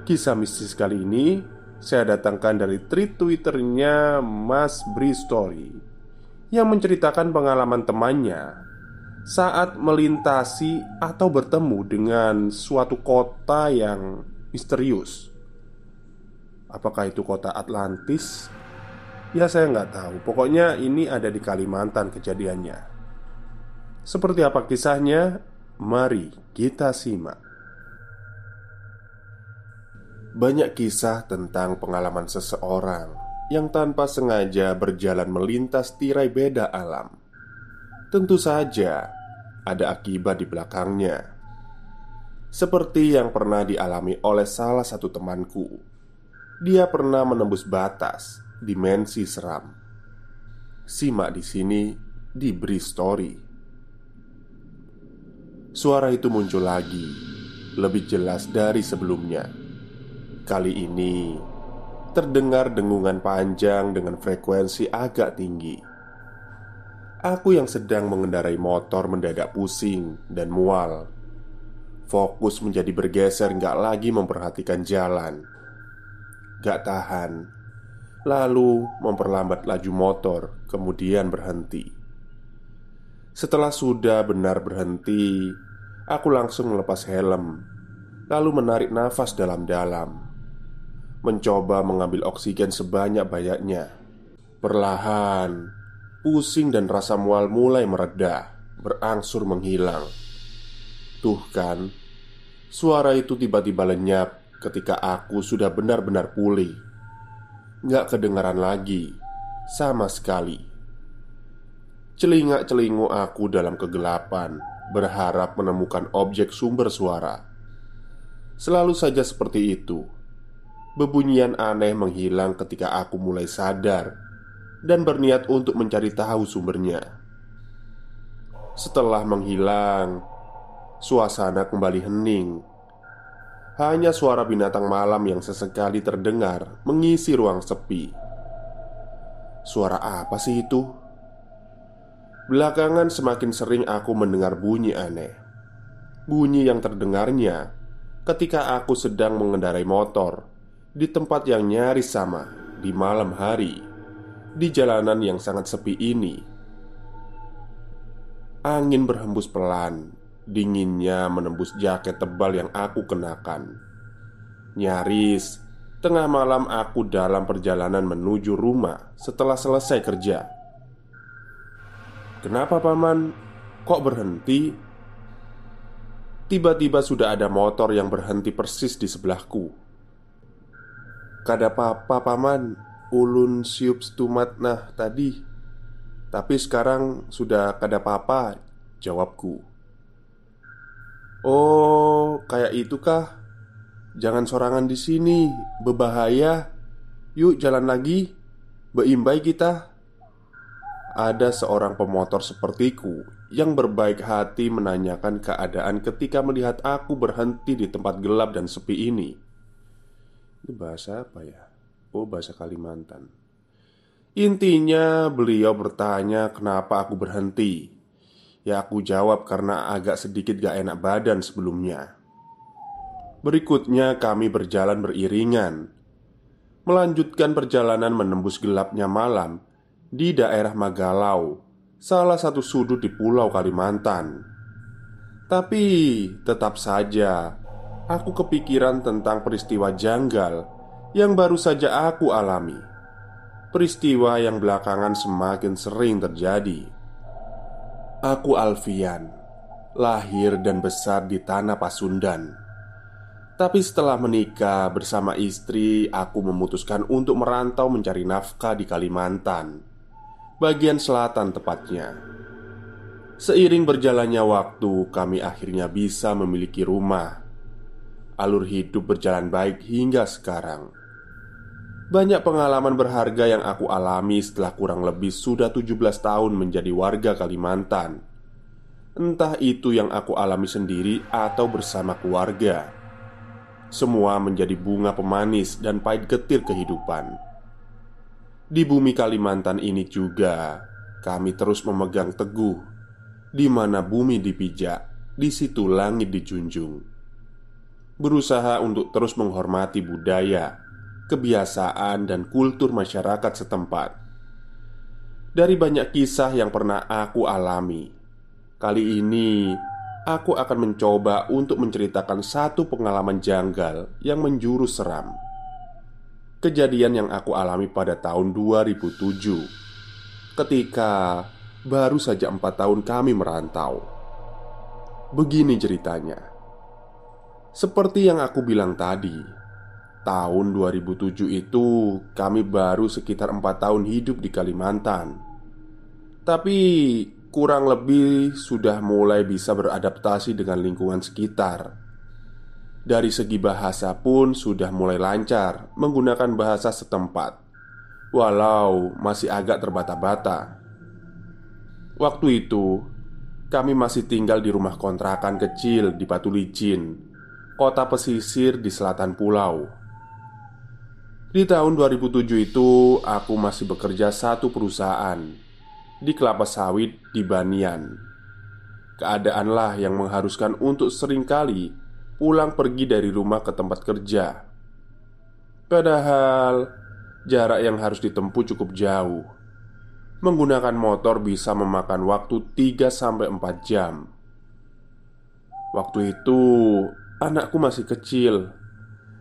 Kisah mistis kali ini saya datangkan dari tweet twitternya Mas Bri Story Yang menceritakan pengalaman temannya Saat melintasi atau bertemu dengan suatu kota yang misterius Apakah itu kota Atlantis? Ya saya nggak tahu Pokoknya ini ada di Kalimantan kejadiannya Seperti apa kisahnya? Mari kita simak banyak kisah tentang pengalaman seseorang yang tanpa sengaja berjalan melintas tirai beda alam. Tentu saja ada akibat di belakangnya, seperti yang pernah dialami oleh salah satu temanku. Dia pernah menembus batas dimensi seram. Simak di sini di Bri Story. Suara itu muncul lagi, lebih jelas dari sebelumnya Kali ini terdengar dengungan panjang dengan frekuensi agak tinggi. Aku yang sedang mengendarai motor mendadak pusing dan mual. Fokus menjadi bergeser gak lagi memperhatikan jalan. Gak tahan, lalu memperlambat laju motor, kemudian berhenti. Setelah sudah benar berhenti, aku langsung melepas helm, lalu menarik nafas dalam-dalam mencoba mengambil oksigen sebanyak-banyaknya. Perlahan, pusing dan rasa mual mulai meredah, berangsur menghilang. Tuh kan, suara itu tiba-tiba lenyap ketika aku sudah benar-benar pulih. Gak kedengaran lagi, sama sekali. Celingak-celingu aku dalam kegelapan, berharap menemukan objek sumber suara. Selalu saja seperti itu Bebunyian aneh menghilang ketika aku mulai sadar dan berniat untuk mencari tahu sumbernya. Setelah menghilang, suasana kembali hening. Hanya suara binatang malam yang sesekali terdengar mengisi ruang sepi. Suara apa sih itu? Belakangan semakin sering aku mendengar bunyi aneh. Bunyi yang terdengarnya ketika aku sedang mengendarai motor di tempat yang nyaris sama di malam hari, di jalanan yang sangat sepi ini. Angin berhembus pelan, dinginnya menembus jaket tebal yang aku kenakan. Nyaris tengah malam aku dalam perjalanan menuju rumah setelah selesai kerja. Kenapa, paman? Kok berhenti? Tiba-tiba sudah ada motor yang berhenti persis di sebelahku. Kada apa-apa paman Ulun siup stumat nah tadi. Tapi sekarang sudah kada apa-apa Jawabku. Oh kayak itu kah Jangan sorangan di sini Berbahaya. Yuk jalan lagi Beimbai kita. Ada seorang pemotor sepertiku yang berbaik hati menanyakan keadaan ketika melihat aku berhenti di tempat gelap dan sepi ini. Ini bahasa apa ya? Oh, bahasa Kalimantan. Intinya, beliau bertanya kenapa aku berhenti. Ya, aku jawab karena agak sedikit gak enak badan sebelumnya. Berikutnya, kami berjalan beriringan, melanjutkan perjalanan menembus gelapnya malam di daerah Magalau, salah satu sudut di Pulau Kalimantan. Tapi tetap saja aku kepikiran tentang peristiwa janggal yang baru saja aku alami. Peristiwa yang belakangan semakin sering terjadi. Aku Alfian, lahir dan besar di tanah Pasundan. Tapi setelah menikah bersama istri, aku memutuskan untuk merantau mencari nafkah di Kalimantan bagian selatan tepatnya. Seiring berjalannya waktu, kami akhirnya bisa memiliki rumah. Alur hidup berjalan baik hingga sekarang. Banyak pengalaman berharga yang aku alami setelah kurang lebih sudah 17 tahun menjadi warga Kalimantan. Entah itu yang aku alami sendiri atau bersama keluarga. Semua menjadi bunga pemanis dan pahit getir kehidupan. Di bumi Kalimantan ini juga kami terus memegang teguh di mana bumi dipijak, di situ langit dijunjung. Berusaha untuk terus menghormati budaya, kebiasaan, dan kultur masyarakat setempat. Dari banyak kisah yang pernah aku alami, kali ini aku akan mencoba untuk menceritakan satu pengalaman janggal yang menjurus seram. Kejadian yang aku alami pada tahun 2007 Ketika baru saja empat tahun kami merantau. Begini ceritanya Seperti yang aku bilang tadi Tahun 2007 itu kami baru sekitar empat tahun hidup di Kalimantan. Tapi kurang lebih sudah mulai bisa beradaptasi dengan lingkungan sekitar. Dari segi bahasa pun sudah mulai lancar menggunakan bahasa setempat, walau masih agak terbata-bata. Waktu itu, kami masih tinggal di rumah kontrakan kecil di Batu Licin, kota pesisir di selatan pulau. Di tahun 2007 itu, aku masih bekerja satu perusahaan di kelapa sawit di Banian. Keadaanlah yang mengharuskan untuk sering kali pulang pergi dari rumah ke tempat kerja. Padahal jarak yang harus ditempuh cukup jauh. Menggunakan motor bisa memakan waktu 3-4 jam. Waktu itu anakku masih kecil.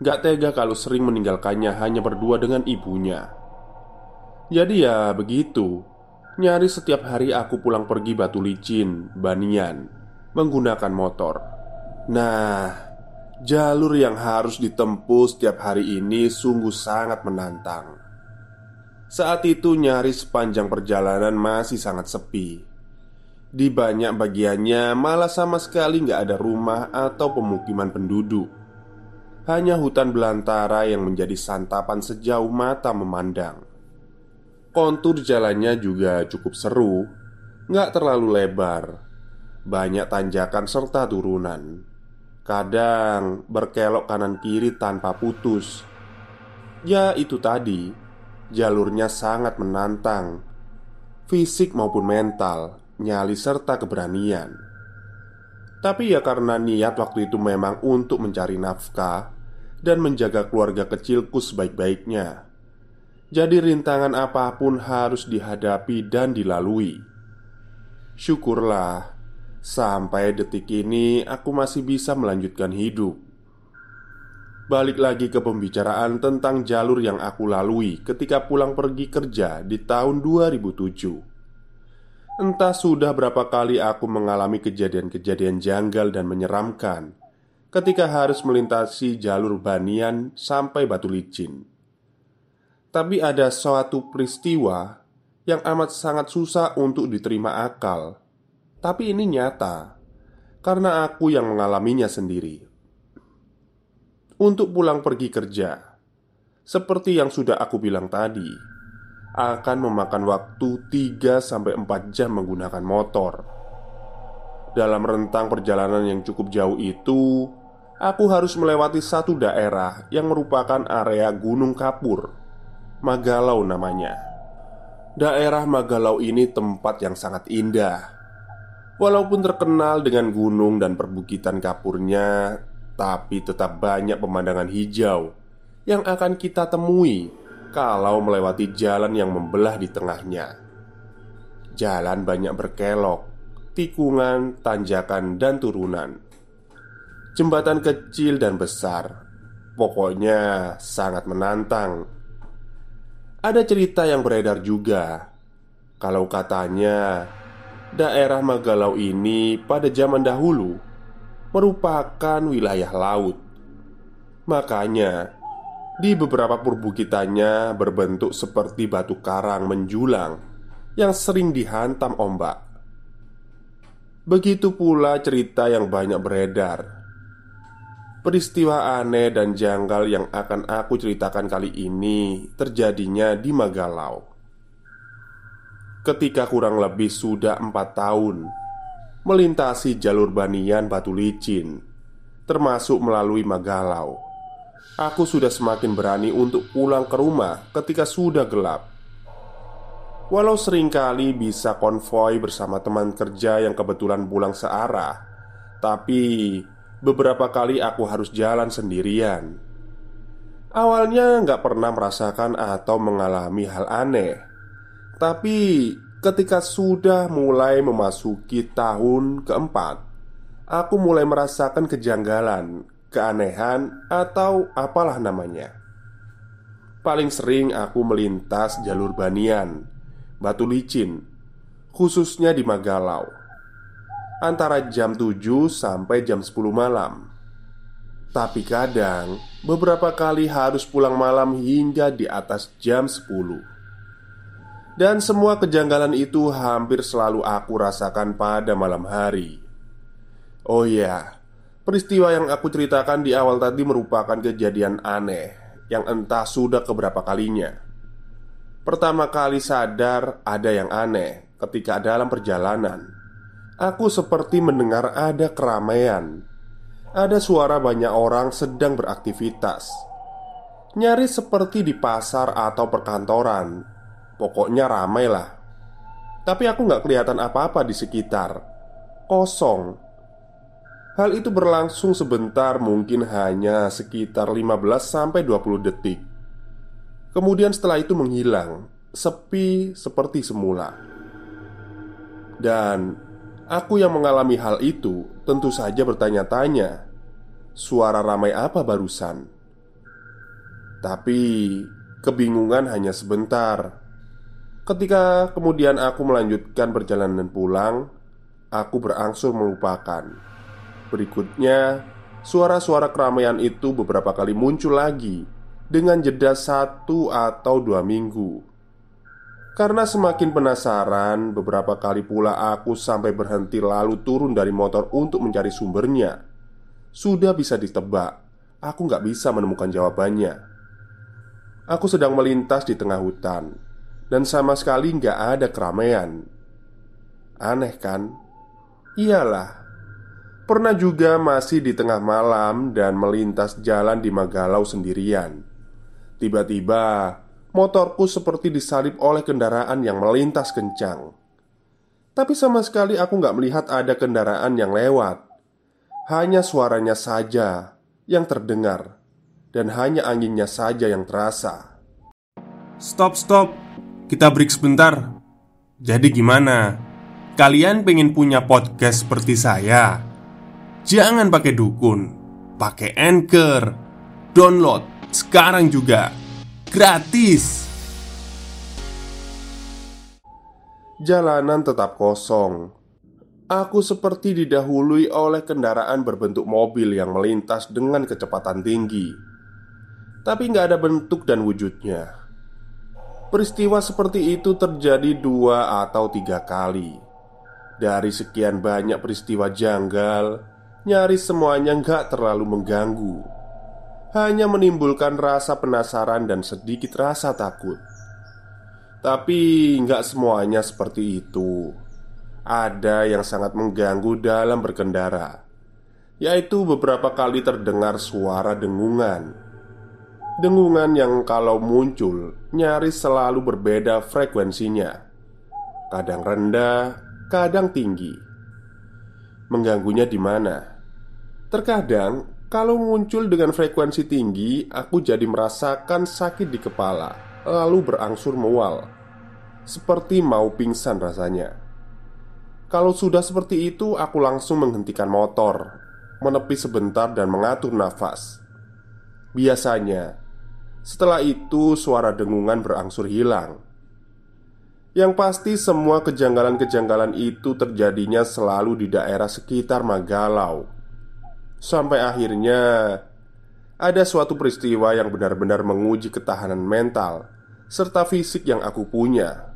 Gak tega kalau sering meninggalkannya hanya berdua dengan ibunya. Jadi ya begitu. Nyaris setiap hari aku pulang pergi batu licin, banian, menggunakan motor. Nah, jalur yang harus ditempuh setiap hari ini sungguh sangat menantang. Saat itu nyaris sepanjang perjalanan masih sangat sepi Di banyak bagiannya malah sama sekali nggak ada rumah atau pemukiman penduduk. Hanya hutan belantara yang menjadi santapan sejauh mata memandang. Kontur jalannya juga cukup seru Nggak terlalu lebar. Banyak tanjakan serta turunan. Kadang berkelok kanan kiri tanpa putus. Ya itu tadi. Jalurnya sangat menantang Fisik maupun mental Nyali serta keberanian. Tapi ya karena niat waktu itu memang untuk mencari nafkah Dan menjaga keluarga kecilku sebaik-baiknya. Jadi rintangan apa pun harus dihadapi dan dilalui. Syukurlah Sampai detik ini aku masih bisa melanjutkan hidup. Balik lagi ke pembicaraan tentang jalur yang aku lalui ketika pulang pergi kerja di tahun 2007 Entah sudah berapa kali aku mengalami kejadian-kejadian janggal dan menyeramkan Ketika harus melintasi jalur Banian sampai Batu Licin Tapi ada suatu peristiwa yang amat sangat susah untuk diterima akal tapi ini nyata karena aku yang mengalaminya sendiri. Untuk pulang pergi kerja, seperti yang sudah aku bilang tadi, akan memakan waktu 3-4 jam menggunakan motor. Dalam rentang perjalanan yang cukup jauh itu Aku harus melewati satu daerah yang merupakan area Gunung Kapur. Magalau namanya. Daerah Magalau ini tempat yang sangat indah. Walaupun terkenal dengan gunung dan perbukitan kapurnya Tapi tetap banyak pemandangan hijau Yang akan kita temui kalau melewati jalan yang membelah di tengahnya. Jalan banyak berkelok, tikungan, tanjakan, dan turunan. Jembatan kecil dan besar, pokoknya sangat menantang. Ada cerita yang beredar juga, kalau katanya daerah Magalau ini pada zaman dahulu merupakan wilayah laut. Makanya, di beberapa perbukitannya berbentuk seperti batu karang menjulang yang sering dihantam ombak. Begitu pula cerita yang banyak beredar. Peristiwa aneh dan janggal yang akan aku ceritakan kali ini terjadinya di Magalau. Ketika kurang lebih sudah empat tahun melintasi jalur Banian Batu Licin, termasuk melalui Magalau Aku sudah semakin berani untuk pulang ke rumah ketika sudah gelap. Walau sering kali bisa konvoi bersama teman kerja yang kebetulan pulang searah, tapi beberapa kali aku harus jalan sendirian. Awalnya nggak pernah merasakan atau mengalami hal aneh, tapi ketika sudah mulai memasuki tahun keempat, aku mulai merasakan kejanggalan keanehan, atau apalah namanya. Paling sering aku melintas jalur Banian, Batu Licin, khususnya di Magalau, antara jam 7 sampai jam 10 malam. Tapi kadang beberapa kali harus pulang malam hingga di atas jam 10 Dan semua kejanggalan itu hampir selalu aku rasakan pada malam hari Oh ya, Peristiwa yang aku ceritakan di awal tadi merupakan kejadian aneh yang entah sudah keberapa kalinya. Pertama kali sadar ada yang aneh ketika dalam perjalanan. Aku seperti mendengar ada keramaian. Ada suara banyak orang sedang beraktivitas. Nyaris seperti di pasar atau perkantoran. Pokoknya ramai lah. Tapi aku nggak kelihatan apa-apa di sekitar. Kosong Hal itu berlangsung sebentar mungkin hanya sekitar 15-20 detik. Kemudian setelah itu menghilang Sepi seperti semula. Dan Aku yang mengalami hal itu Tentu saja bertanya-tanya Suara ramai apa barusan? Tapi Kebingungan hanya sebentar. Ketika kemudian aku melanjutkan perjalanan pulang Aku berangsur melupakan Berikutnya, suara-suara keramaian itu beberapa kali muncul lagi dengan jeda satu atau dua minggu. Karena semakin penasaran, beberapa kali pula aku sampai berhenti lalu turun dari motor untuk mencari sumbernya. Sudah bisa ditebak, aku nggak bisa menemukan jawabannya. Aku sedang melintas di tengah hutan dan sama sekali nggak ada keramaian. Aneh kan? Iyalah, Pernah juga masih di tengah malam dan melintas jalan di Magalau sendirian. Tiba-tiba, motorku seperti disalip oleh kendaraan yang melintas kencang. Tapi sama sekali aku nggak melihat ada kendaraan yang lewat. Hanya suaranya saja yang terdengar, dan hanya anginnya saja yang terasa. Stop, stop, kita break sebentar. Jadi, gimana? Kalian pengen punya podcast seperti saya? Jangan pakai dukun, pakai Anchor. Download sekarang juga. Gratis. Jalanan tetap kosong. Aku seperti didahului oleh kendaraan berbentuk mobil yang melintas dengan kecepatan tinggi Tapi nggak ada bentuk dan wujudnya Peristiwa seperti itu terjadi dua atau tiga kali Dari sekian banyak peristiwa janggal Nyaris semuanya nggak terlalu mengganggu. Hanya menimbulkan rasa penasaran dan sedikit rasa takut. Tapi nggak semuanya seperti itu. Ada yang sangat mengganggu dalam berkendara Yaitu beberapa kali terdengar suara dengungan. Dengungan yang kalau muncul nyaris selalu berbeda frekuensinya. Kadang rendah, kadang tinggi. Mengganggunya di mana? Terkadang kalau muncul dengan frekuensi tinggi, aku jadi merasakan sakit di kepala lalu berangsur mual, seperti mau pingsan rasanya. Kalau sudah seperti itu, aku langsung menghentikan motor, menepi sebentar, dan mengatur nafas. Biasanya, setelah itu suara dengungan berangsur hilang. Yang pasti, semua kejanggalan-kejanggalan itu terjadinya selalu di daerah sekitar Magalau, sampai akhirnya ada suatu peristiwa yang benar-benar menguji ketahanan mental serta fisik yang aku punya.